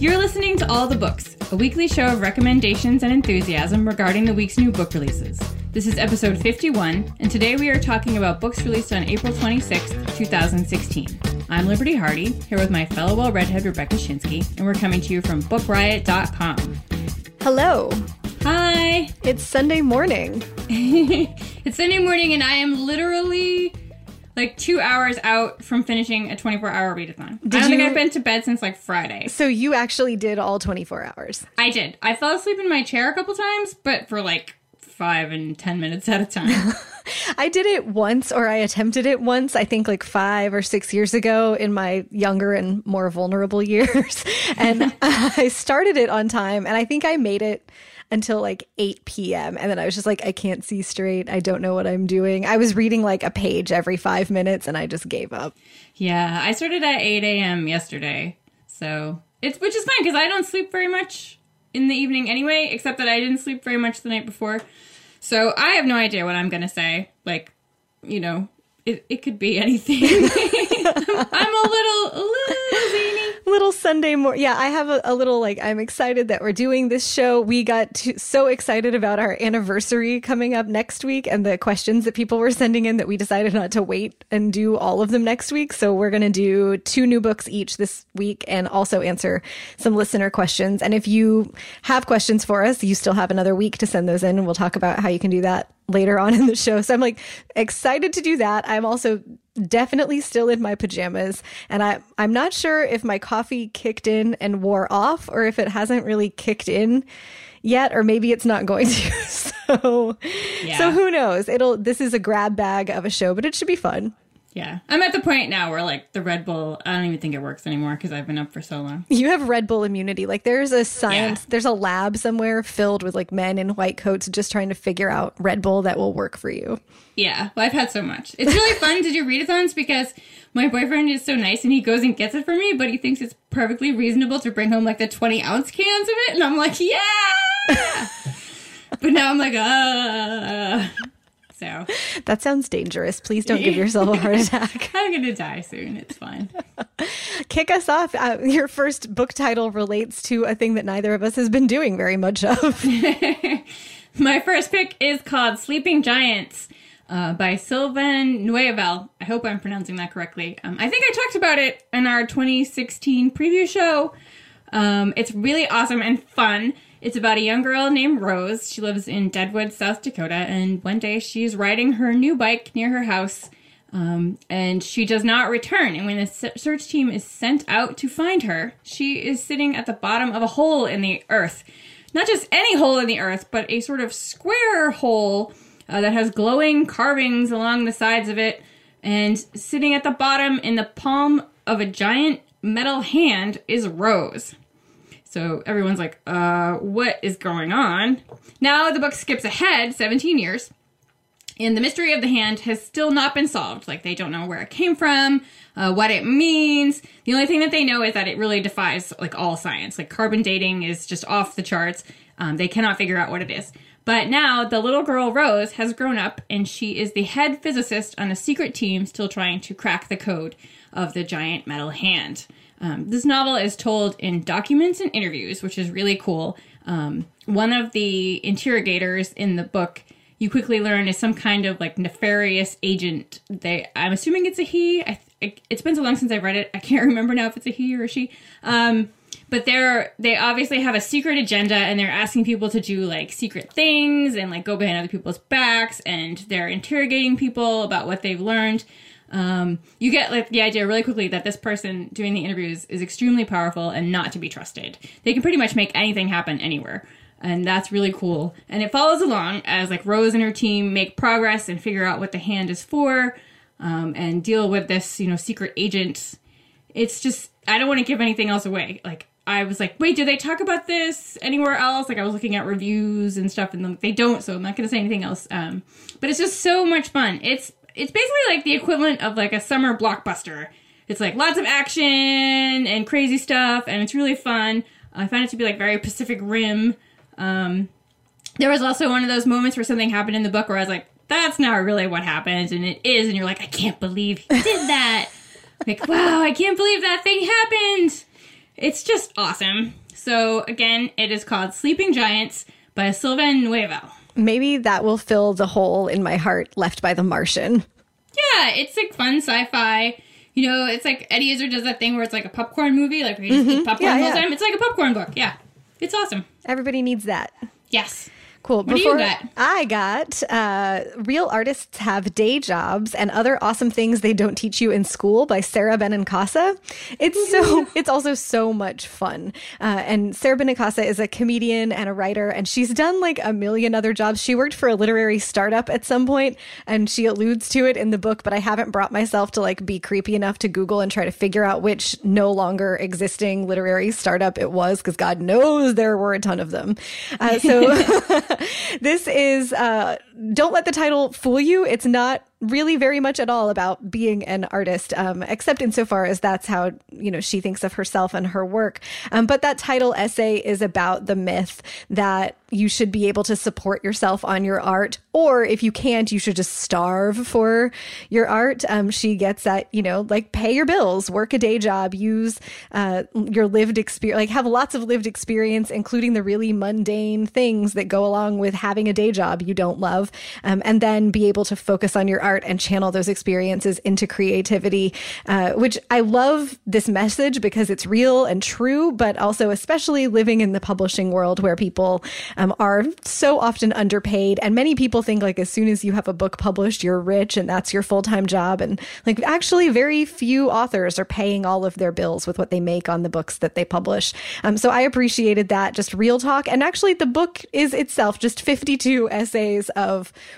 You're listening to All the Books, a weekly show of recommendations and enthusiasm regarding the week's new book releases. This is episode 51, and today we are talking about books released on April 26th, 2016. I'm Liberty Hardy, here with my fellow well redhead Rebecca Schinsky, and we're coming to you from bookriot.com. Hello. Hi! It's Sunday morning. it's Sunday morning, and I am literally like two hours out from finishing a 24 hour readathon. Did I don't think I've been to bed since like Friday. So you actually did all 24 hours. I did. I fell asleep in my chair a couple times, but for like five and ten minutes at a time. I did it once, or I attempted it once, I think like five or six years ago in my younger and more vulnerable years. and I started it on time, and I think I made it until like 8 p.m. And then I was just like, I can't see straight. I don't know what I'm doing. I was reading like a page every five minutes, and I just gave up. yeah, I started at 8 a.m. yesterday. So it's, which is fine because I don't sleep very much in the evening anyway, except that I didn't sleep very much the night before. So I have no idea what I'm going to say. Like, you know, it, it could be anything. I'm a little, a little. Little Sunday morning. Yeah, I have a, a little like I'm excited that we're doing this show. We got to, so excited about our anniversary coming up next week and the questions that people were sending in that we decided not to wait and do all of them next week. So we're going to do two new books each this week and also answer some listener questions. And if you have questions for us, you still have another week to send those in and we'll talk about how you can do that later on in the show. So I'm like excited to do that. I'm also definitely still in my pajamas and I I'm not sure if my coffee kicked in and wore off or if it hasn't really kicked in yet or maybe it's not going to. so Yeah. so who knows. It'll this is a grab bag of a show, but it should be fun. Yeah. I'm at the point now where like the Red Bull, I don't even think it works anymore because I've been up for so long. You have Red Bull immunity. Like there's a science, Yeah. there's a lab somewhere filled with like men in white coats just trying to figure out Red Bull that will work for you. Yeah, well, I've had so much. It's really fun to do readathons because my boyfriend is so nice and he goes and gets it for me, but he thinks it's perfectly reasonable to bring home like the 20 ounce cans of it. And I'm like, yeah! but now I'm like, uh. So That sounds dangerous. Please don't give yourself a heart attack. I'm going to die soon. It's fine. Kick us off. Uh, your first book title relates to a thing that neither of us has been doing very much of. My first pick is called Sleeping Giants uh, by Sylvain Neuvel. I hope I'm pronouncing that correctly. Um, I think I talked about it in our 2016 preview show. Um, it's really awesome and fun. It's about a young girl named Rose. She lives in Deadwood, South Dakota, and one day she's riding her new bike near her house. Um, and she does not return. And when the search team is sent out to find her, she is sitting at the bottom of a hole in the earth. Not just any hole in the earth, but a sort of square hole uh, that has glowing carvings along the sides of it. And sitting at the bottom in the palm of a giant metal hand is Rose. So everyone's like, uh, what is going on? Now the book skips ahead 17 years and the mystery of the hand has still not been solved. Like they don't know where it came from, uh, what it means. The only thing that they know is that it really defies like all science. Like carbon dating is just off the charts. Um, they cannot figure out what it is. But now the little girl Rose has grown up and she is the head physicist on a secret team still trying to crack the code of the giant metal hand. Um, this novel is told in documents and interviews, which is really cool. Um, one of the interrogators in the book you quickly learn is some kind of like nefarious agent. They, I'm assuming it's a he. I, it, it's been so long since I've read it. I can't remember now if it's a he or a she. Um, but they're they obviously have a secret agenda and they're asking people to do like secret things and like go behind other people's backs and they're interrogating people about what they've learned. Um, you get like the idea really quickly that this person doing the interviews is extremely powerful and not to be trusted. They can pretty much make anything happen anywhere. and that's really cool. And it follows along as like Rose and her team make progress and figure out what the hand is for, um, and deal with this you know secret agent. It's just I don't want to give anything else away. Like I was like, wait, do they talk about this anywhere else? Like I was looking at reviews and stuff, and they don't, so I'm not going to say anything else. Um, but it's just so much fun. It's it's basically like the equivalent of like a summer blockbuster. It's like lots of action and crazy stuff, and it's really fun. I find it to be like very Pacific Rim. Um, there was also one of those moments where something happened in the book where I was like, that's not really what happened, and it is, and you're like, I can't believe he did that. like, wow, I can't believe that thing happened. It's just awesome. So again, it is called Sleeping Giants by Sylvain Neuvel. Maybe that will fill the hole in my heart left by The Martian. Yeah, it's like fun sci-fi. You know, it's like Eddie Izzard does that thing where it's like a popcorn movie, like where you just eat mm-hmm. popcorn Yeah, the whole yeah. time. It's like a popcorn book. Yeah, it's awesome. Everybody needs that. Yes. Cool. do you got? I got uh, Real Artists Have Day Jobs and Other Awesome Things They Don't Teach You in School by Sara Benincasa. It's so it's also so much fun. Uh, and Sara Benincasa is a comedian and a writer, and she's done like a million other jobs. She worked for a literary startup at some point, and she alludes to it in the book, but I haven't brought myself to like be creepy enough to Google and try to figure out which no longer existing literary startup it was, because God knows there were a ton of them. Uh, so this is uh, don't let the title fool you. It's not really very much at all about being an artist, um, except insofar as that's how you know she thinks of herself and her work. Um, but that title essay is about the myth that you should be able to support yourself on your art, or if you can't, you should just starve for your art. Um, she gets at you know like pay your bills, work a day job, use uh, your lived experience, like have lots of lived experience, including the really mundane things that go along with having a day job you don't love, um, and then be able to focus on your art and channel those experiences into creativity. Uh, which I love this message because it's real and true, but also especially living in the publishing world where people um, are so often underpaid, and many people think like as soon as you have a book published, you're rich and that's your full time job, and like actually very few authors are paying all of their bills with what they make on the books that they publish. Um, so I appreciated that, just real talk, and actually the book is itself just 52 essays of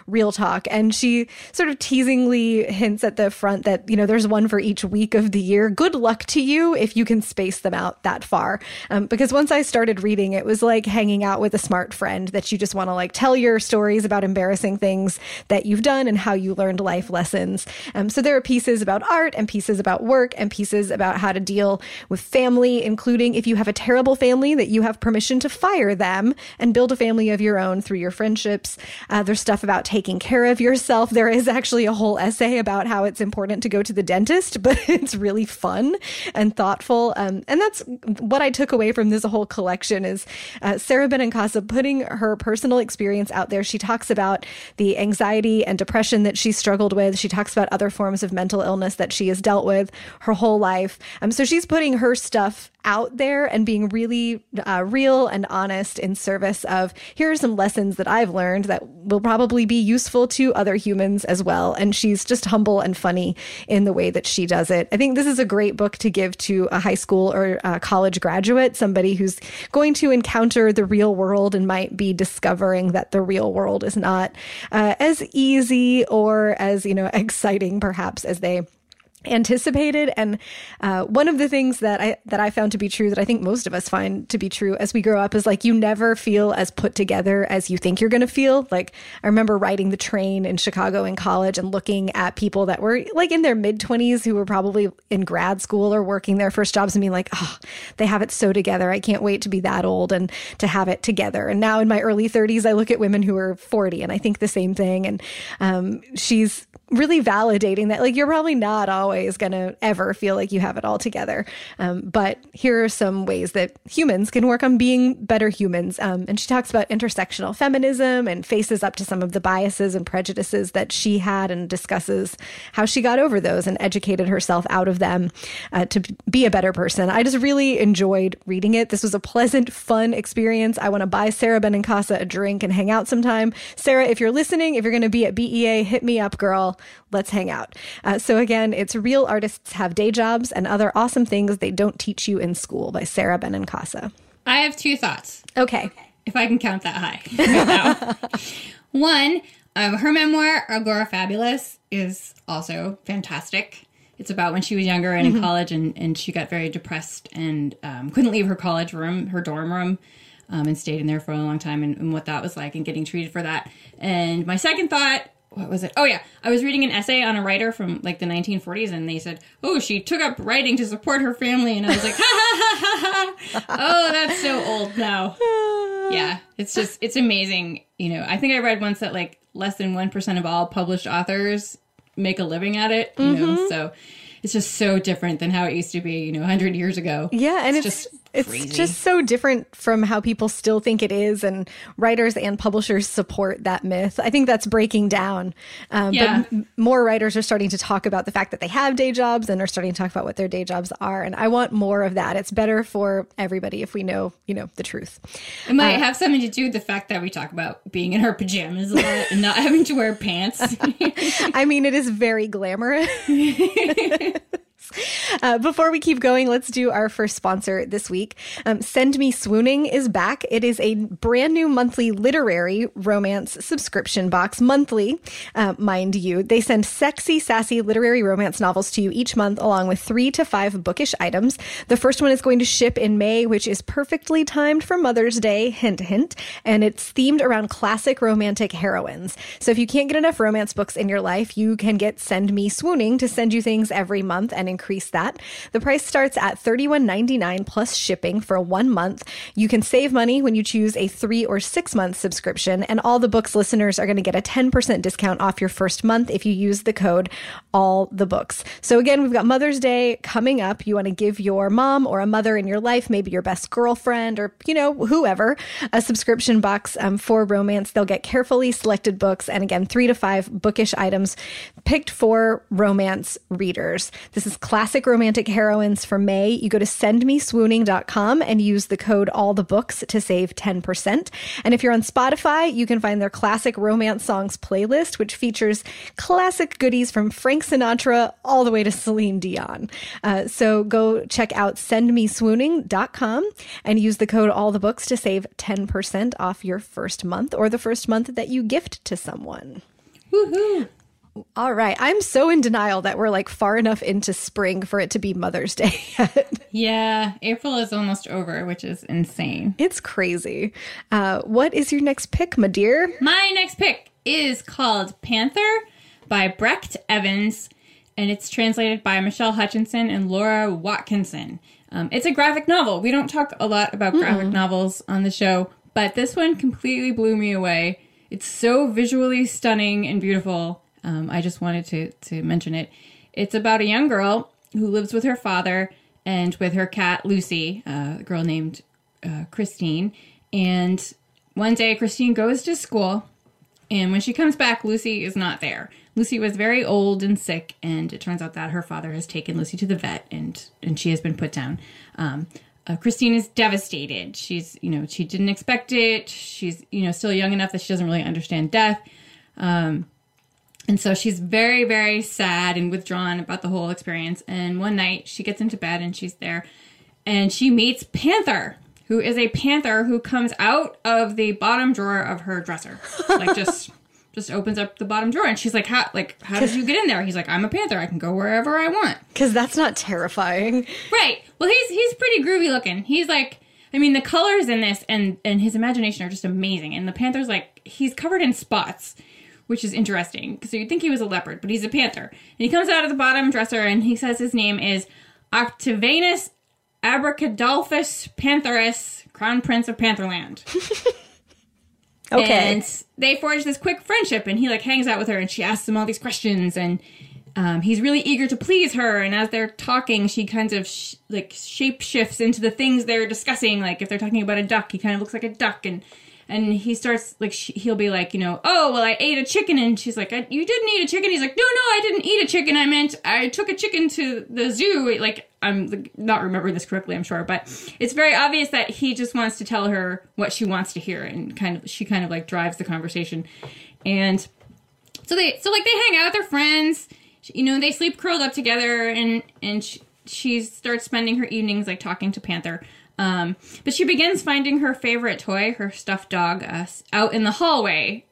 real talk, and she sort of teasingly hints at the front that you know there's one for each week of the year. Good luck to you if you can space them out that far, um, because once I started reading, it was like hanging out with a smart friend that you just want to like tell your stories about embarrassing things that you've done and how you learned life lessons. Um, so there are pieces about art and pieces about work and pieces about how to deal with family, including if you have a terrible family that you have permission to fire them and build a family of your own through your friendships. Uh, there's stuff about taking care of yourself. There is actually a whole essay about how it's important to go to the dentist, but it's really fun and thoughtful. Um, and that's what I took away from this whole collection is uh, Sara Benincasa putting her personal experience out there. She talks about the anxiety and depression that she struggled with. She talks about other forms of mental illness that she has dealt with her whole life. Um, so she's putting her stuff out there and being really uh, real and honest in service of here are some lessons that I've learned that will probably be useful to other humans as well. And she's just humble and funny in the way that she does it. I think this is a great book to give to a high school or college graduate, somebody who's going to encounter the real world and might be discovering that the real world is not uh, as easy or as, you know, exciting perhaps as they anticipated. And uh, one of the things that I that I found to be true that I think most of us find to be true as we grow up is like you never feel as put together as you think you're going to feel. Like I remember riding the train in Chicago in college and looking at people that were like in their mid 20s who were probably in grad school or working their first jobs and being like oh they have it so together. I can't wait to be that old and to have it together. And now in my early 30s I look at women who are 40 and I think the same thing. And um, she's really validating that like you're probably not always going to ever feel like you have it all together. Um, but here are some ways that humans can work on being better humans. Um, and she talks about intersectional feminism and faces up to some of the biases and prejudices that she had and discusses how she got over those and educated herself out of them uh, to be a better person. I just really enjoyed reading it. This was a pleasant fun experience. I want to buy sara benincasa a drink and hang out sometime. Sara if you're listening if you're going to be at bea hit me up girl. Let's hang out. Uh, so, again, it's Real Artists Have Day Jobs and Other Awesome Things They Don't Teach You in School by Sara Benincasa. I have two thoughts. Okay. if I can count that high. One, um, her memoir, Agorafabulous, is also fantastic. It's about when she was younger and in college, and, and she got very depressed and um, couldn't leave her college room, her dorm room, um, and stayed in there for a long time, and, and what that was like, and getting treated for that. And my second thought what was it? Oh yeah, I was reading an essay on a writer from like the 1940s, and they said, "Oh, she took up writing to support her family," and I was like, "Ha ha ha ha ha!" Oh, that's so old now. Yeah, it's just it's amazing. You know, I think I read once that like less than one percent of all published authors make a living at it. You know, mm-hmm. so it's just so different than how it used to be. You know, hundred years ago. Yeah, and it's just it's crazy. just so different from how people still think it is, and writers and publishers support that myth. I think that's breaking down. Um, Yeah. But m- more writers are starting to talk about the fact that they have day jobs and are starting to talk about what their day jobs are. And I want more of that. It's better for everybody if we know, you know, the truth. It might have something to do with the fact that we talk about being in our pajamas a lot and not having to wear pants. I mean, it is very glamorous. Uh, before we keep going, let's do our first sponsor this week. Um, Send Me Swooning is back. It is a brand new monthly literary romance subscription box, monthly, uh, mind you. They send sexy, sassy literary romance novels to you each month, along with three to five bookish items. The first one is going to ship in May, which is perfectly timed for Mother's Day, hint, hint, and it's themed around classic romantic heroines. So if you can't get enough romance books in your life, you can get Send Me Swooning to send you things every month and increase that. The price starts at $31.99 plus shipping for one month. You can save money when you choose a three or six month subscription, and all the books listeners are going to get a 10% discount off your first month if you use the code all the books. So again, we've got Mother's Day coming up. You want to give your mom or a mother in your life, maybe your best girlfriend or, you know, whoever, a subscription box um, for romance. They'll get carefully selected books and again, three to five bookish items picked for romance readers. This is classic romantic heroines for May. You go to sendmeswooning.com and use the code all the books to save 10%. And if you're on Spotify, you can find their classic romance songs playlist, which features classic goodies from Frank Sinatra all the way to Celine Dion. Uh, so go check out sendmeswooning.com and use the code all the books to save 10% off your first month or the first month that you gift to someone. Woohoo! All right. I'm so in denial that we're like far enough into spring for it to be Mother's Day yet. Yeah, April is almost over, which is insane. it's crazy. Uh, what is your next pick, my dear? My next pick is called Panther by Brecht Evens, and it's translated by Michele Hutchison and Laura Watkinson. Um, it's a graphic novel. We don't talk a lot about graphic novels on the show, but this one completely blew me away. It's so visually stunning and beautiful. Um, I just wanted to to mention it. It's about a young girl who lives with her father and with her cat Lucy, uh, a girl named uh, Christine. And one day, Christine goes to school and when she comes back, Lucy is not there. Lucy was very old and sick, and it turns out that her father has taken Lucy to the vet, and and she has been put down. Um, uh, Christine is devastated. She's you know she didn't expect it. She's you know still young enough that she doesn't really understand death. Um, and so she's very, very sad and withdrawn about the whole experience. And one night she gets into bed and she's there and she meets Panther, who is a panther who comes out of the bottom drawer of her dresser. Like just just opens up the bottom drawer and she's like, How like how did you get in there? He's like, I'm a panther, I can go wherever I want. Because that's not terrifying. Right. Well he's he's pretty groovy looking. He's like I mean the colors in this and and his imagination are just amazing. And the panther's like he's covered in spots which is interesting. So you'd think he was a leopard, but he's a panther. And he comes out of the bottom dresser and he says his name is Octavianus Abracadolphus Pantherus, Crown Prince of Pantherland. Okay. And they forge this quick friendship, and he like hangs out with her, and she asks him all these questions, and um, he's really eager to please her. And as they're talking, she kind of sh- like shape shifts into the things they're discussing. Like if they're talking about a duck, he kind of looks like a duck, and and he starts like sh- he'll be like, you know, oh well, I ate a chicken, and she's like, you didn't eat a chicken. He's like, no, no, I didn't eat a chicken. I meant I took a chicken to the zoo. Like I'm not remembering this correctly, I'm sure, but it's very obvious that he just wants to tell her what she wants to hear, and kind of she kind of like drives the conversation, and so they so like they hang out, they're friends. You know, they sleep curled up together, and and she, she starts spending her evenings like talking to Panther. Um, but she begins finding her favorite toy, her stuffed dog, uh, out in the hallway.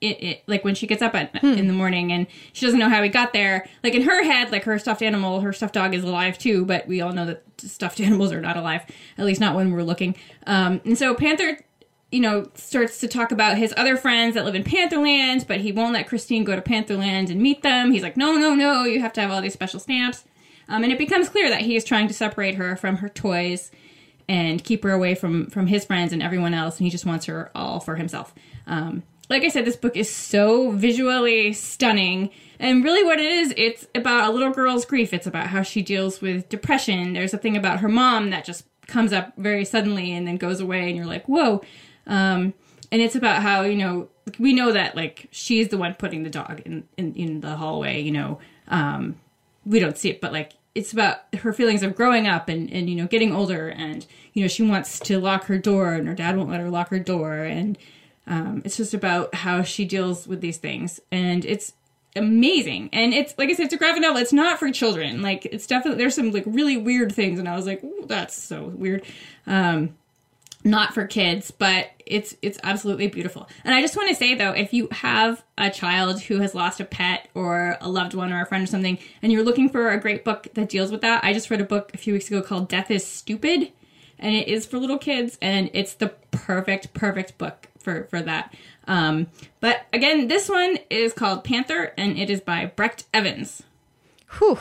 It, it, like when she gets up at, in the morning and she doesn't know how he got there. Like in her head, like her stuffed animal, her stuffed dog is alive too. But we all know that stuffed animals are not alive, at least not when we're looking. Um, and so Panther you know, starts to talk about his other friends that live in Pantherland, but he won't let Christine go to Pantherland and meet them. He's like, no, no, no, you have to have all these special stamps. Um, and it becomes clear that he is trying to separate her from her toys and keep her away from from his friends and everyone else, and he just wants her all for himself. Um, like I said, this book is so visually stunning. And really, what it is, it's about a little girl's grief. It's about how she deals with depression. There's a thing about her mom that just comes up very suddenly and then goes away, and you're like, whoa. Um, and it's about how you know we know that like she's the one putting the dog in in, in the hallway. You know, um, we don't see it, but like it's about her feelings of growing up and and you know getting older, and you know she wants to lock her door, and her dad won't let her lock her door, and um, it's just about how she deals with these things, and it's amazing. And it's like I said, it's a graphic novel. It's not for children. Like it's definitely there's some like really weird things, and I was like, that's so weird. Um, not for kids, but it's it's absolutely beautiful. And I just want to say though, if you have a child who has lost a pet or a loved one or a friend or something, and you're looking for a great book that deals with that, I just read a book a few weeks ago called Death is Stupid, and it is for little kids, and it's the perfect perfect book for for that. Um, but again, this one is called Panther, and it is by Brecht Evens. Whew.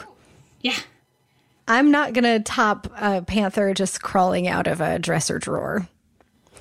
Yeah. I'm not going to top a panther just crawling out of a dresser drawer.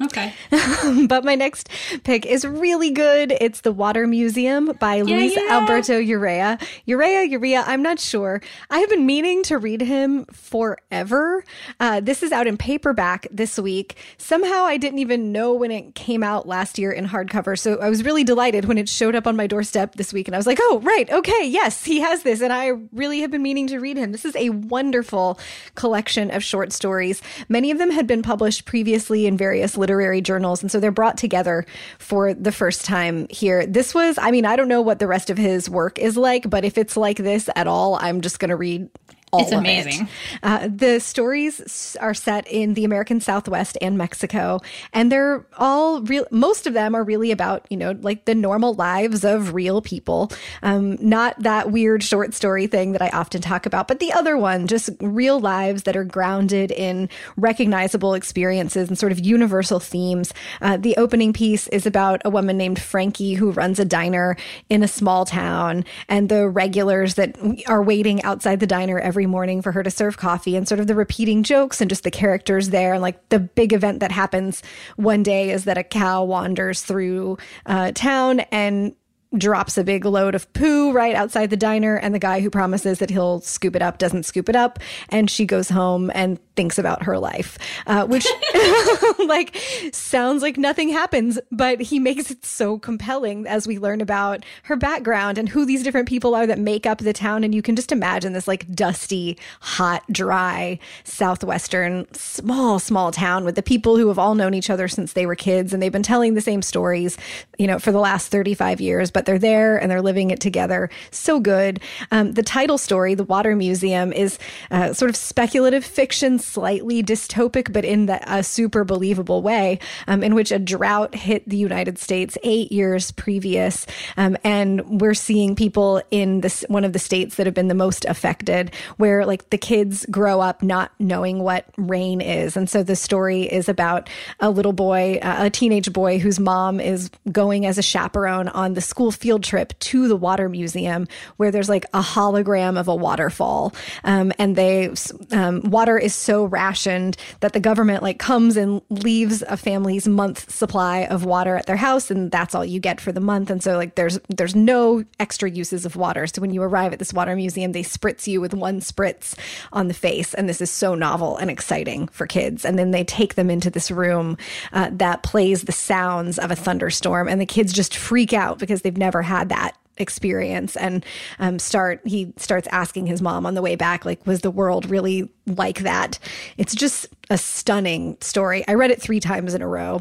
Okay. but my next pick is really good. It's The Water Museum by Yeah, Luis yeah. Alberto Urrea. Urrea, Urrea, I'm not sure. I have been meaning to read him forever. Uh, this is out in paperback this week. Somehow I didn't even know when it came out last year in hardcover. So I was really delighted when it showed up on my doorstep this week. And I was like, oh, right. Okay. Yes, he has this. And I really have been meaning to read him. This is a wonderful collection of short stories. Many of them had been published previously in various literary journals. And so they're brought together for the first time here. This was, I mean, I don't know what the rest of his work is like, but if it's like this at all, I'm just going to read all It's amazing. it. Uh, the stories are set in the American Southwest and Mexico, and they're all real. Most of them are really about you know like the normal lives of real people, um, not that weird short story thing that I often talk about, but the other one, just real lives that are grounded in recognizable experiences and sort of universal themes. Uh, the opening piece is about a woman named Frankie who runs a diner in a small town, and the regulars that are waiting outside the diner every morning for her to serve coffee, and sort of the repeating jokes and just the characters there. And like the big event that happens one day is that a cow wanders through uh, town and drops a big load of poo right outside the diner and the guy who promises that he'll scoop it up doesn't scoop it up and she goes home and thinks about her life uh, which like sounds like nothing happens but he makes it so compelling as we learn about her background and who these different people are that make up the town. And you can just imagine this like dusty hot dry southwestern small small town with the people who have all known each other since they were kids and they've been telling the same stories you know for the last 35 years but they're there and they're living it together. So good. Um, the title story the water museum is uh, sort of speculative fiction slightly dystopic but in the, a super believable way um, in which a drought hit the united states eight years previous. Um, and we're seeing people in this one of the states that have been the most affected where like the kids grow up not knowing what rain is. And so the story is about a little boy uh, a teenage boy whose mom is going as a chaperone on the school field trip to the water museum where there's like a hologram of a waterfall. Um, and they um, water is so rationed that the government like comes and leaves a family's month supply of water at their house and that's all you get for the month. And so like there's there's no extra uses of water. So when you arrive at this water museum they spritz you with one spritz on the face and this is so novel and exciting for kids. And then they take them into this room uh, that plays the sounds of a thunderstorm and the kids just freak out because they've never had that experience and um, start he starts asking his mom on the way back like was the world really like that it's just a stunning story i read it three times in a row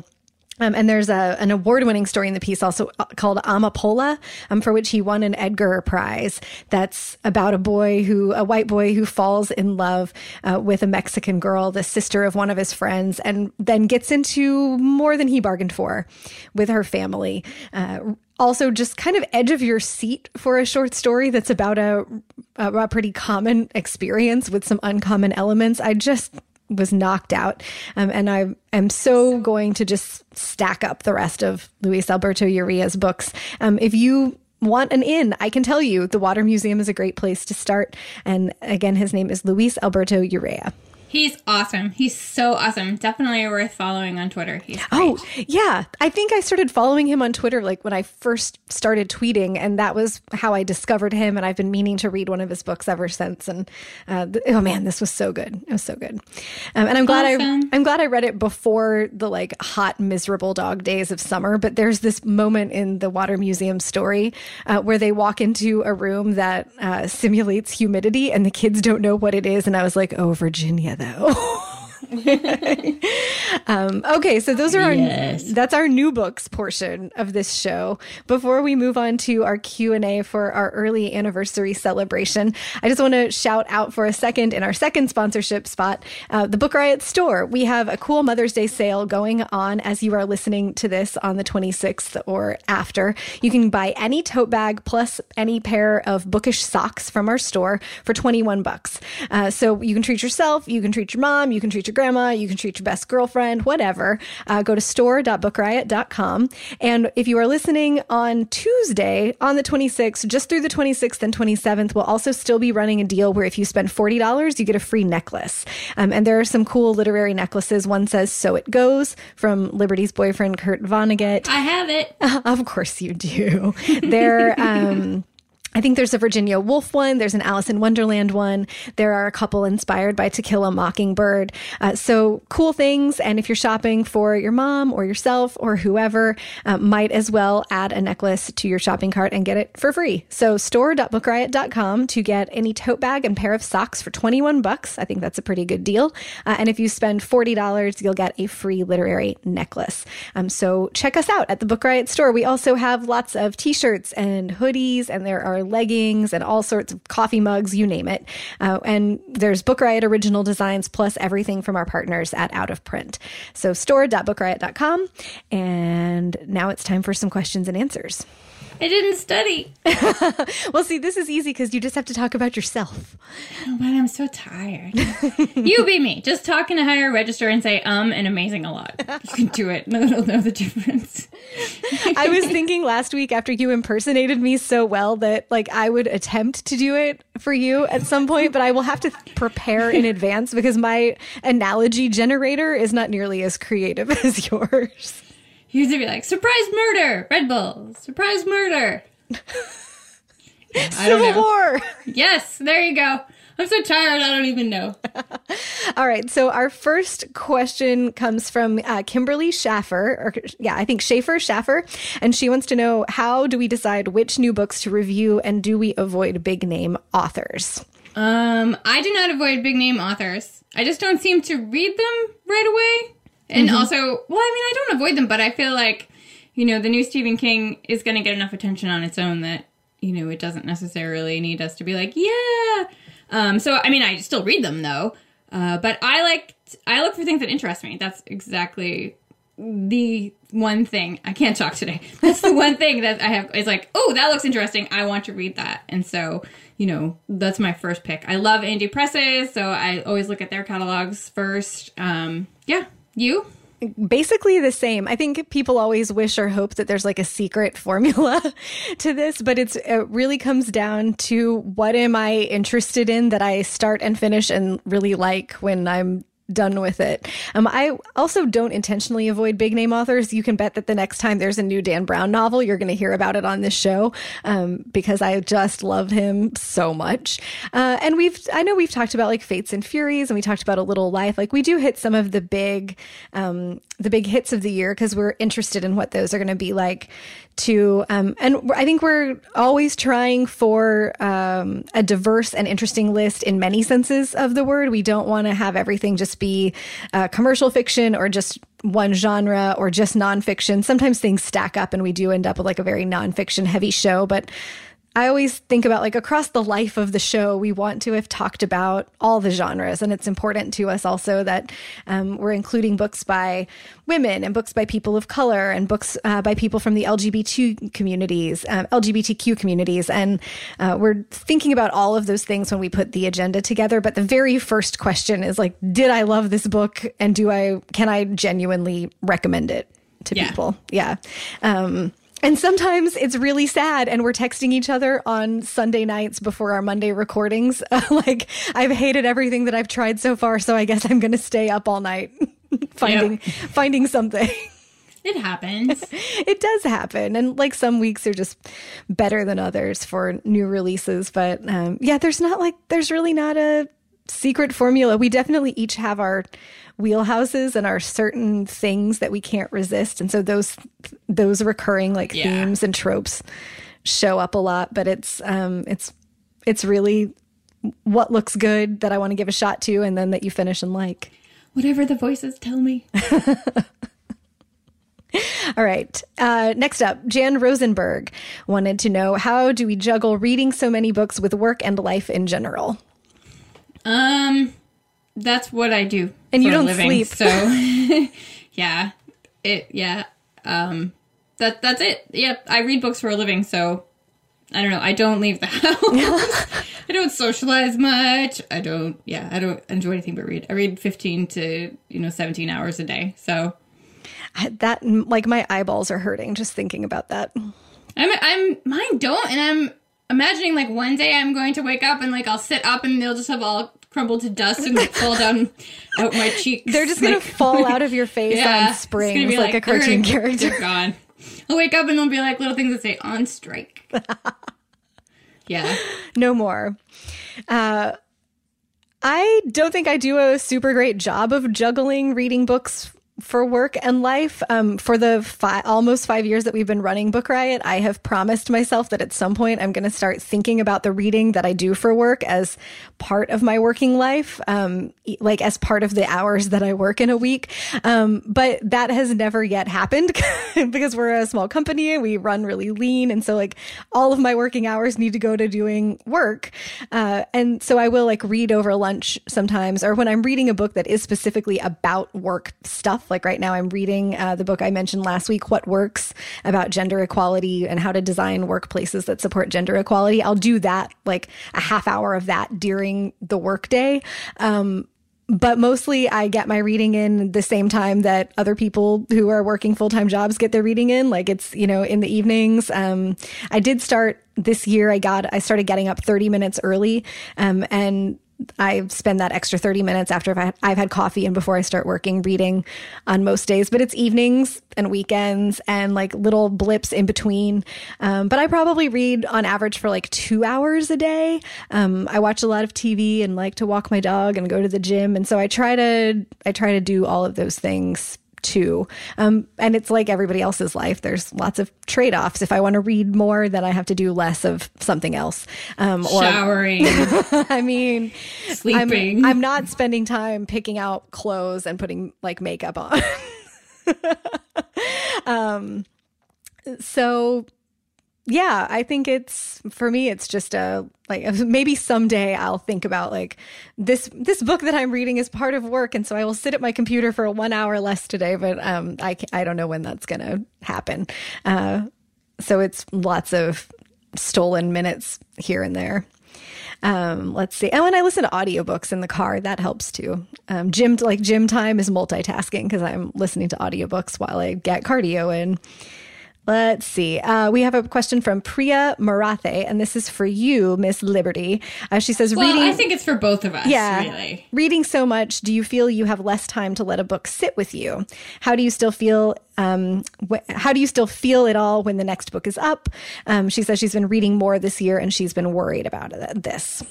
Um, and there's a, an award winning story in the piece also uh, called Amapola, um, for which he won an Edgar Prize. That's about a boy who, a white boy who falls in love uh, with a Mexican girl, the sister of one of his friends, and then gets into more than he bargained for with her family. Uh, also, just kind of edge of your seat for a short story that's about a, a pretty common experience with some uncommon elements. I just was knocked out. Um, and I am so going to just stack up the rest of Luis Alberto Urrea's books. Um, if you want an in, I can tell you the Water Museum is a great place to start. And again, his name is Luis Alberto Urrea. He's awesome. He's so awesome. Definitely worth following on Twitter. He's oh yeah, I think I started following him on Twitter like when I first started tweeting, and that was how I discovered him. And I've been meaning to read one of his books ever since. And uh, th- oh man, this was so good. It was so good. Um, and I'm glad awesome. I I'm glad I read it before the like hot miserable dog days of summer. But there's this moment in the Water Museum story uh, where they walk into a room that uh, simulates humidity, and the kids don't know what it is. And I was like, oh Virginia though. um, okay, so those are our yes. that's our new books portion of this show. Before we move on to our Q and A for our early anniversary celebration, I just want to shout out for a second in our second sponsorship spot, uh, the Book Riot store. We have a cool Mother's Day sale going on as you are listening to this on the 26th or after. You can buy any tote bag plus any pair of bookish socks from our store for 21 bucks. Uh, so you can treat yourself, you can treat your mom, you can treat your grandma, you can treat your best girlfriend, whatever. Uh, go to store.bookriot.com. And if you are listening on Tuesday, on the 26th, just through the 26th and 27th, we'll also still be running a deal where if you spend $40, you get a free necklace. Um, and there are some cool literary necklaces. One says, So It Goes from Liberty's boyfriend, Kurt Vonnegut. I have it. of course you do. They're, um, I think there's a Virginia Woolf one. There's an Alice in Wonderland one. There are a couple inspired by To Kill a Mockingbird. Uh, so cool things. And if you're shopping for your mom or yourself or whoever, uh, might as well add a necklace to your shopping cart and get it for free. So store.bookriot.com to get any tote bag and pair of socks for 21 bucks. I think that's a pretty good deal. Uh, and if you spend $40, you'll get a free literary necklace. Um, so check us out at the Book Riot store. We also have lots of t-shirts and hoodies and there are leggings and all sorts of coffee mugs, you name it. Uh, and there's Book Riot original designs plus everything from our partners at Out of Print. So store.bookriot.com. And now it's time for some questions and answers. I didn't study. well, see, this is easy because you just have to talk about yourself. Oh, but I'm so tired. you be me. Just talking to higher register and say um and amazing a lot. You can do it. No will know the difference. I was thinking last week after you impersonated me so well that like I would attempt to do it for you at some point, but I will have to prepare in advance because my analogy generator is not nearly as creative as yours. He used to be like, surprise murder, Red Bull, surprise murder. Civil War. Yes, there you go. I'm so tired, I don't even know. All right. So, our first question comes from uh, Kimberly Schaffer, or yeah, I think Schaefer, Schaffer. And she wants to know how do we decide which new books to review and do we avoid big name authors? Um, I do not avoid big name authors. I just don't seem to read them right away. And mm-hmm. also, well, I mean, I don't avoid them, but I feel like, you know, the new Stephen King is going to get enough attention on its own that, you know, it doesn't necessarily need us to be like, yeah. Um, so, I mean, I still read them though. Uh, but I like, I look for things that interest me. That's exactly the one thing I can't talk today. That's the one thing that I have is like, oh, that looks interesting. I want to read that. And so, you know, that's my first pick. I love indie presses, so I always look at their catalogs first. Um, yeah, you? basically the same. I think people always wish or hope that there's like a secret formula to this, but it's it really comes down to what am I interested in that I start and finish and really like when I'm done with it. Um, I also don't intentionally avoid big name authors. You can bet that the next time there's a new Dan Brown novel, you're going to hear about it on this show um, because I just love him so much. Uh, and we've, I know we've talked about like Fates and Furies, and we talked about A Little Life. Like we do hit some of the big, um, the big hits of the year because we're interested in what those are going to be like to um, and I think we're always trying for um, a diverse and interesting list in many senses of the word. We don't want to have everything just be uh, commercial fiction or just one genre or just nonfiction. Sometimes things stack up and we do end up with like a very nonfiction heavy show, but I always think about like across the life of the show, we want to have talked about all the genres. And it's important to us also that um, we're including books by women and books by people of color and books uh, by people from the LGBT communities, um, LGBTQ communities. And uh, we're thinking about all of those things when we put the agenda together. But the very first question is like, did I love this book? And do I, can I genuinely recommend it to Yeah. people? Yeah. Um, and sometimes it's really sad, and we're texting each other on Sunday nights before our Monday recordings. like, I've hated everything that I've tried so far, so I guess I'm going to stay up all night finding finding something. It happens. it does happen, and like some weeks are just better than others for new releases. But um, yeah, there's not like there's really not a secret formula. We definitely each have our wheelhouses and our certain things that we can't resist, and so those those recurring like Yeah. themes and tropes show up a lot. But it's um, it's it's really what looks good that I want to give a shot to, and then that you finish and like. Whatever the voices tell me. All right. Uh, next up, Jan Rosenberg wanted to know how do we juggle reading so many books with work and life in general? Um, that's what I do. And you don't living, sleep. So, yeah, it yeah. Um, that that's it. Yep, I read books for a living, so I don't know. I don't leave the house. I don't socialize much. I don't. Yeah, I don't enjoy anything but read. I read fifteen to you know seventeen hours a day. So That like my eyeballs are hurting just thinking about that. I'm I'm mine don't, and I'm imagining like one day I'm going to wake up and like I'll sit up and they'll just have all crumbled to dust and like fall down out my cheeks. They're just gonna like- fall out of your face Yeah, on springs be like, a cartoon gonna- character. They're gone. I'll wake up and there'll be like little things that say on strike. yeah. no more. Uh, I don't think I do a super great job of juggling reading books for work and life. Um, for the fi- almost five years that we've been running Book Riot, I have promised myself that at some point I'm going to start thinking about the reading that I do for work as part of my working life, um, like as part of the hours that I work in a week. Um, but that has never yet happened because we're a small company and we run really lean. And so, like, all of my working hours need to go to doing work. Uh, and so I will like read over lunch sometimes, or when I'm reading a book that is specifically about work stuff. Like right now, I'm reading uh, the book I mentioned last week, What Works, about gender equality and how to design workplaces that support gender equality. I'll do that, like a half hour of that during the workday. Um, but mostly I get my reading in the same time that other people who are working full time jobs get their reading in. Like it's, you know, in the evenings. Um, I did start this year. I got, I started getting up 30 minutes early. Um, and I spend that extra 30 minutes after I've, had coffee and before I start working reading on most days, but it's evenings and weekends and like little blips in between. Um, but I probably read on average for like two hours a day. Um, I watch a lot of TV and like to walk my dog and go to the gym. And so I try to, I try to do all of those things too. Um, and it's like everybody else's life. There's lots of trade offs. If I want to read more, then I have to do less of something else. Um, or Showering, I mean, I'm, sleeping. I'm not spending time picking out clothes and putting like makeup on. um, so yeah, I think it's for me. It's just a like maybe someday I'll think about like this this book that I'm reading is part of work, and so I will sit at my computer for one hour less today. But um, I I don't know when that's gonna happen. Uh, so it's lots of stolen minutes here and there. Um, let's see. Oh, and I listen to audiobooks in the car. That helps too. Um, gym, like gym time is multitasking because I'm listening to audiobooks while I get cardio in. Let's see. Uh, we have a question from Priya Marathe, and this is for you, Miss Liberty. Uh, she says, well, reading. I think it's for both of us. yeah. Really. Reading so much, do you feel you have less time to let a book sit with you? How do you still feel? Um, wh- how do you still feel it all when the next book is up? Um, she says she's been reading more this year, and she's been worried about it, this.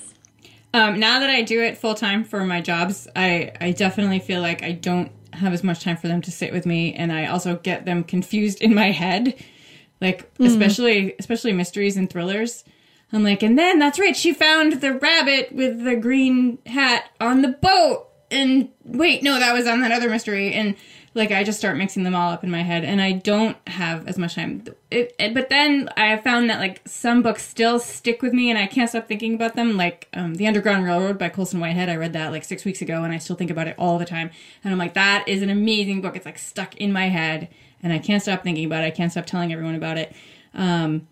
Um, now that I do it full time for my jobs, I, I definitely feel like I don't have as much time for them to sit with me, and I also get them confused in my head, like hmm. especially especially mysteries and thrillers. I'm like, and then that's right, she found the rabbit with the green hat on the boat, and wait, no, that was on that other mystery, and like I just start mixing them all up in my head, and I don't have as much time. It, it, but then I found that like some books still stick with me, and I can't stop thinking about them. Like um, the Underground Railroad by Colson Whitehead. I read that like six weeks ago, and I still think about it all the time. And I'm like, that is an amazing book. It's like stuck in my head, and I can't stop thinking about it. I can't stop telling everyone about it. Um,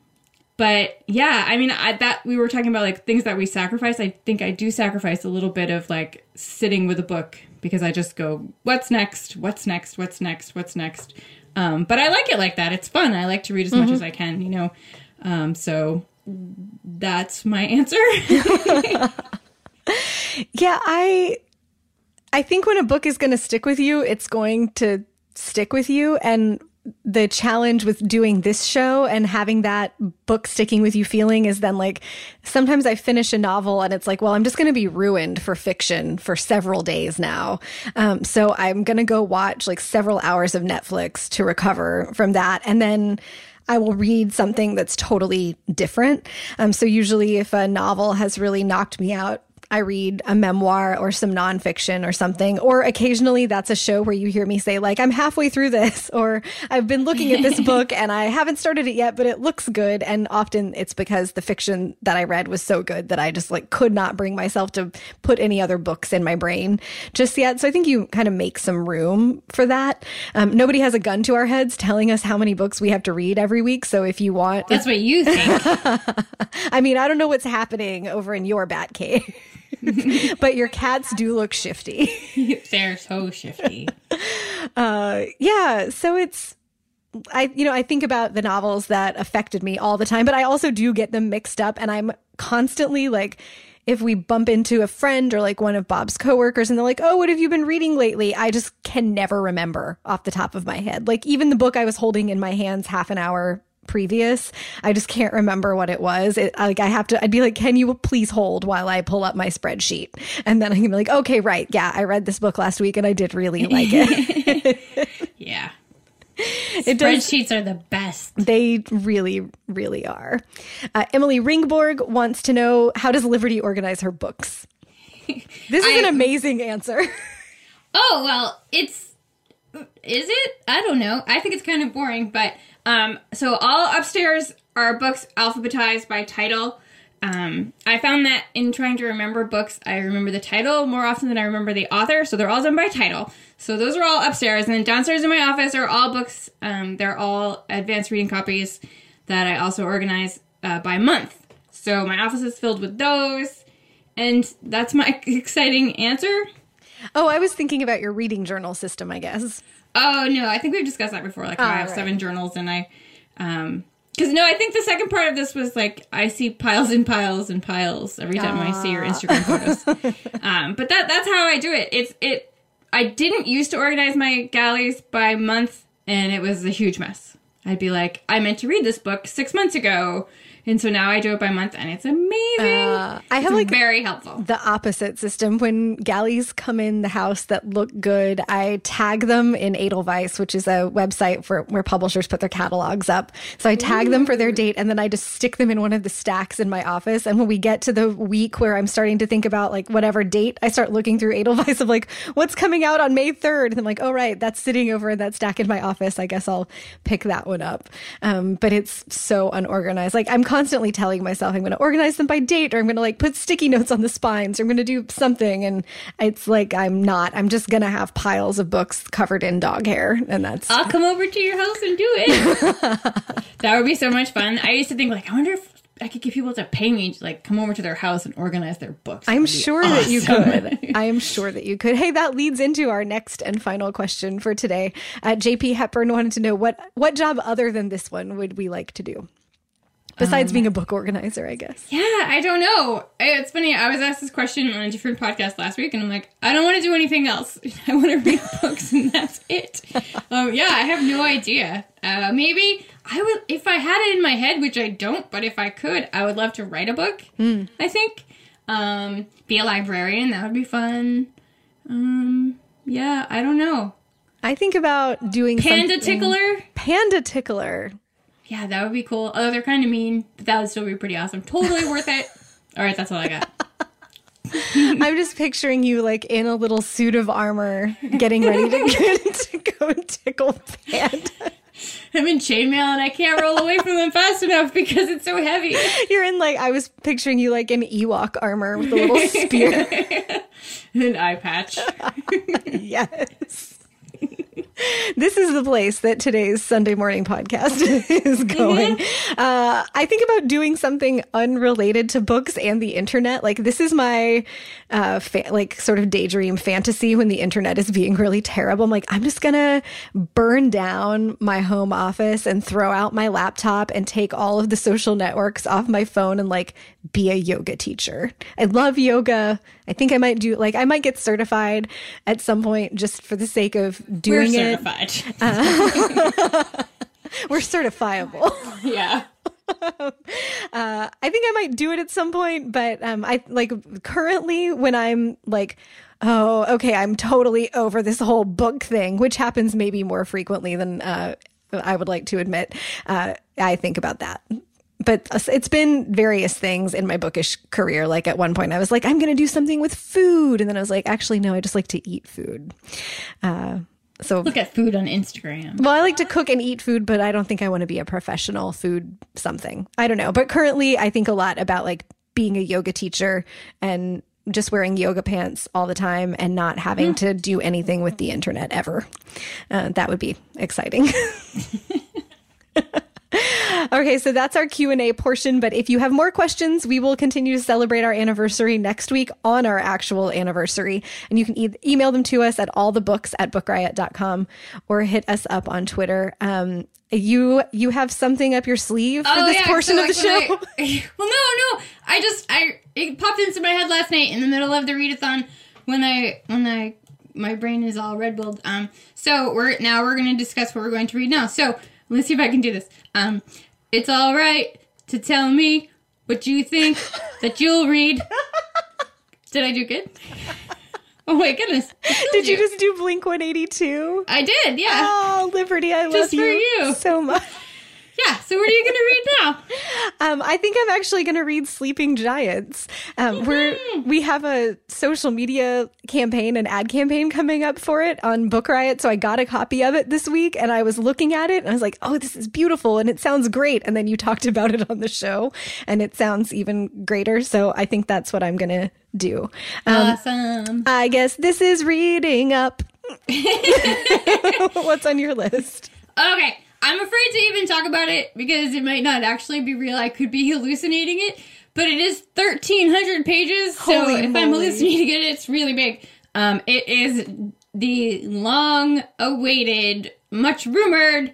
but yeah, I mean, I, that we were talking about like things that we sacrifice. I think I do sacrifice a little bit of like sitting with a book because I just go, what's next? What's next? What's next? What's next? Um, but I like it like that. It's fun. I like to read as much as I can, you know. Um, so that's my answer. Yeah, I I think when a book is going to stick with you, it's going to stick with you and the challenge with doing this show and having that book sticking with you feeling is then like sometimes I finish a novel and it's like, well, I'm just going to be ruined for fiction for several days now. Um, so I'm going to go watch like several hours of Netflix to recover from that. And then I will read something that's totally different. Um, so usually if a novel has really knocked me out, I read a memoir or some nonfiction or something. Or occasionally that's a show where you hear me say, like, I'm halfway through this, or I've been looking at this book and I haven't started it yet, but it looks good. And often it's because the fiction that I read was so good that I just like could not bring myself to put any other books in my brain just yet. So I think you kind of make some room for that. Um, nobody has a gun to our heads telling us how many books we have to read every week. So if you want, that's what you think. I mean, I don't know what's happening over in your bat cave. but your cats do look shifty. They're so shifty. Uh, yeah, so it's I you know, I think about the novels that affected me all the time, but I also do get them mixed up and I'm constantly like if we bump into a friend or like one of Bob's coworkers and they're like, "Oh, what have you been reading lately?" I just can never remember off the top of my head. Like even the book I was holding in my hands half an hour previous. I just can't remember what it was. It, like I have to, I'd be like, can you please hold while I pull up my spreadsheet? And then I can be like, okay, right. Yeah. I read this book last week and I did really like it. yeah. It Spreadsheets does, are the best. They really, really are. Uh, Emily Ringborg wants to know how does Liberty organize her books? This is I, an amazing answer. Oh, well, it's, is it? I don't know. I think it's kind of boring, but um, so all upstairs are books alphabetized by title. Um, I found that in trying to remember books, I remember the title more often than I remember the author. So they're all done by title. So those are all upstairs. And then downstairs in my office are all books. Um, they're all advanced reading copies that I also organize uh, by month. So my office is filled with those. And that's my exciting answer. Oh, I was thinking about your reading journal system, I guess. Oh no, I think we've discussed that before. Like oh, I have right. seven journals, and I, um, because no, I think the second part of this was like I see piles and piles and piles every time. I see your Instagram photos. um, but that that's how I do it. It's it. I didn't used to organize my galleys by month, and it was a huge mess. I'd be like, I meant to read this book six months ago, and so now I do it by month and it's amazing. Uh, I have it's like very helpful. The opposite system. When galleys come in the house that look good, I tag them in Edelweiss, which is a website for where publishers put their catalogs up. So I tag Ooh. them for their date and then I just stick them in one of the stacks in my office. And when we get to the week where I'm starting to think about like whatever date, I start looking through Edelweiss of like what's coming out on May 3rd. And I'm like, oh right, that's sitting over in that stack in my office. I guess I'll pick that one up. Um, but it's so unorganized. Like I'm constantly telling myself I'm going to organize them by date or I'm going to like put sticky notes on the spines or I'm going to do something. And it's like, I'm not. I'm just going to have piles of books covered in dog hair. And that's. I'll come over to your house and do it. that would be so much fun. I used to think, like, I wonder if I could get people to pay me to like come over to their house and organize their books. I'm sure awesome. that you could. I am sure that you could. Hey, that leads into our next and final question for today. Uh, JP Hepburn wanted to know what what job other than this one would we like to do? Besides um, being a book organizer, I guess. Yeah, I don't know. It's funny. I was asked this question on a different podcast last week, and I'm like, I don't want to do anything else. I want to read books, and that's it. Um, yeah, I have no idea. Uh, maybe I would, if I had it in my head, which I don't, but if I could, I would love to write a book. Mm. I think. Um, be a librarian. That would be fun. Um, yeah, I don't know. I think about doing panda tickler. Panda tickler yeah, that would be cool. Although they're kind of mean, but that would still be pretty awesome. Totally worth it. All right, that's all I got. I'm just picturing you like in a little suit of armor, getting ready to, to go tickle Panda. I'm in chainmail and I can't roll away from them fast enough because it's so heavy. You're in like I was picturing you like in Ewok armor with a little spear. And an eye patch. yes. This is the place that today's Sunday morning podcast is going. Mm-hmm. Uh, I think about doing something unrelated to books and the internet. Like this is my uh, fa- like sort of daydream fantasy when the internet is being really terrible. I'm like, I'm just gonna burn down my home office and throw out my laptop and take all of the social networks off my phone and like be a yoga teacher. I love yoga. I think I might do like I might get certified at some point just for the sake of doing We're it certified. Uh, we're certifiable. Yeah. Uh, I think I might do it at some point, but um, I like currently when I'm like, oh, okay, I'm totally over this whole book thing, which happens maybe more frequently than uh, I would like to admit. Uh, I think about that. But it's been various things in my bookish career. Like at one point, I was like, I'm going to do something with food. And then I was like, actually, no, I just like to eat food. Uh, so look at food on Instagram. Well, I like to cook and eat food, but I don't think I want to be a professional food something. I don't know. But currently, I think a lot about like being a yoga teacher and just wearing yoga pants all the time and not having to do anything with the internet ever. Uh, that would be exciting. okay, so that's our Q&A portion, but if you have more questions, we will continue to celebrate our anniversary next week on our actual anniversary. And you can e- email them to us at allthebooks at bookriot.com or hit us up on Twitter. Um, you you have something up your sleeve for oh, this yeah, portion so of the show? I, well, no, no. I just I it popped into my head last night in the middle of the readathon when I when I my brain is all red bulled. Um, so we're now we're going to discuss what we're going to read now. So let's see if I can do this. Um, it's all right to tell me what you think that you'll read. Did I do good? Oh my goodness! Did you. you. just do Blink One Eighty Two? I did. Yeah. Oh, Liberty, I just love you, you so much. So what are you going to read now? Um, I think I'm actually going to read Sleeping Giants. Um, mm-hmm. We're we have a social media campaign, an ad campaign coming up for it on Book Riot. So I got a copy of it this week, and I was looking at it, and I was like, "Oh, this is beautiful, and it sounds great." And then you talked about it on the show, and it sounds even greater. So I think that's what I'm going to do. Um, awesome. I guess this is reading up. What's on your list? Okay. I'm afraid to even talk about it because it might not actually be real. I could be hallucinating it, but it is 1,300 pages. So Holy if moly. I'm hallucinating it, it's really big. Um, it is the long awaited, much rumored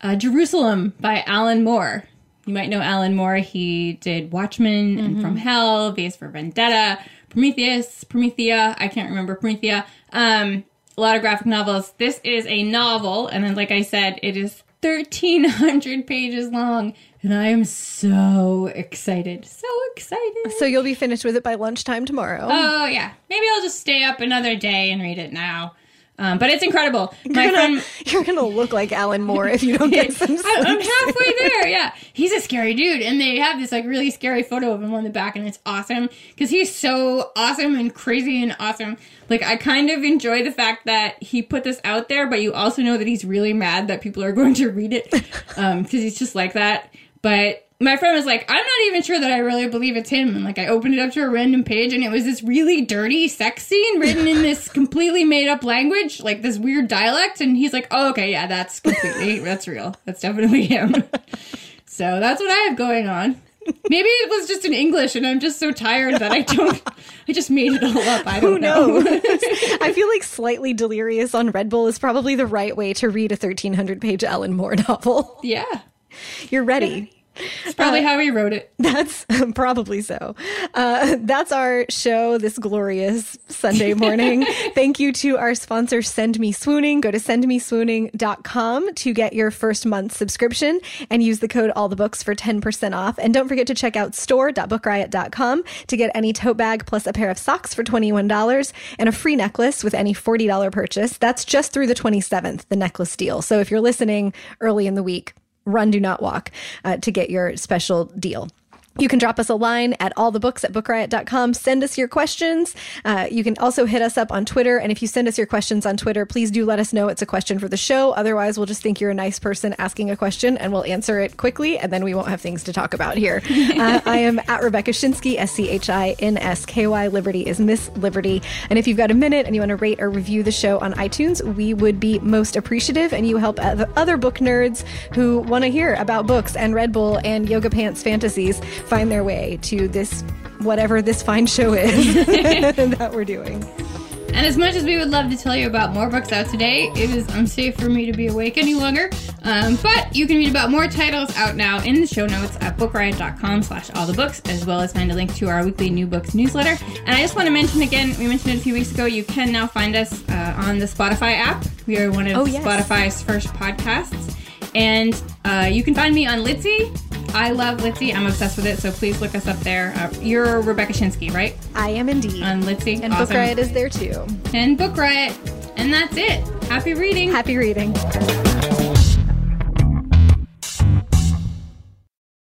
uh, Jerusalem by Alan Moore. You might know Alan Moore. He did Watchmen mm-hmm. and From Hell, V's for Vendetta, Prometheus, Promethea. I can't remember Promethea. Um, a lot of graphic novels. This is a novel, and then, like I said, it is 1,300 pages long. And I am so excited. So excited. So you'll be finished with it by lunchtime tomorrow. Oh, yeah. Maybe I'll just stay up another day and read it now. Um, but it's incredible. You're gonna, friend, you're gonna look like Alan Moore if you don't get some. I'm halfway there. Yeah, he's a scary dude, and they have this like really scary photo of him on the back, and it's awesome because he's so awesome and crazy and awesome. Like I kind of enjoy the fact that he put this out there, but you also know that he's really mad that people are going to read it because um, he's just like that. But my friend was like, I'm not even sure that I really believe it's him. And like, I opened it up to a random page and it was this really dirty sex scene written in this completely made up language, like this weird dialect. And he's like, oh, okay, yeah, that's completely, that's real. That's definitely him. so that's what I have going on. Maybe it was just in English and I'm just so tired that I don't, I just made it all up. I don't Who know. I feel like slightly delirious on Red Bull is probably the right way to read a 1300 page Alan Moore novel. Yeah. You're ready. It's probably uh, how he wrote it. That's probably so. Uh, that's our show this glorious Sunday morning. Thank you to our sponsor, Send Me Swooning. Go to sendmeswooning.com to get your first month subscription and use the code All the Books for 10% off. And don't forget to check out store.bookriot.com to get any tote bag plus a pair of socks for $21 and a free necklace with any $40 purchase. That's just through the 27th, the necklace deal. So if you're listening early in the week, run, do not walk uh, to get your special deal. You can drop us a line at allthebooks at bookriot.com. Send us your questions. Uh, you can also hit us up on Twitter. And if you send us your questions on Twitter, please do let us know it's a question for the show. Otherwise, we'll just think you're a nice person asking a question and we'll answer it quickly. And then we won't have things to talk about here. uh, I am at Rebecca Schinsky, S C H I N S K Y. Liberty is Miss Liberty. And if you've got a minute and you want to rate or review the show on iTunes, we would be most appreciative. And you help other book nerds who want to hear about books and Red Bull and Yoga Pants fantasies find their way to this whatever this fine show is that we're doing. And as much as we would love to tell you about more books out today, it is unsafe for me to be awake any longer. Um, but you can read about more titles out now in the show notes at bookriot.com slash all the books, as well as find a link to our weekly new books newsletter. And I just want to mention again, we mentioned it a few weeks ago, you can now find us uh, on the Spotify app. We are one of oh, yes. Spotify's first podcasts. And uh, you can find me on Litsy. I love Litsy. I'm obsessed with it, so please look us up there. Uh, you're Rebecca Schinsky, right? I am indeed. On Litsy. And awesome. Book Riot is there too. And Book Riot. And that's it. Happy reading. Happy reading.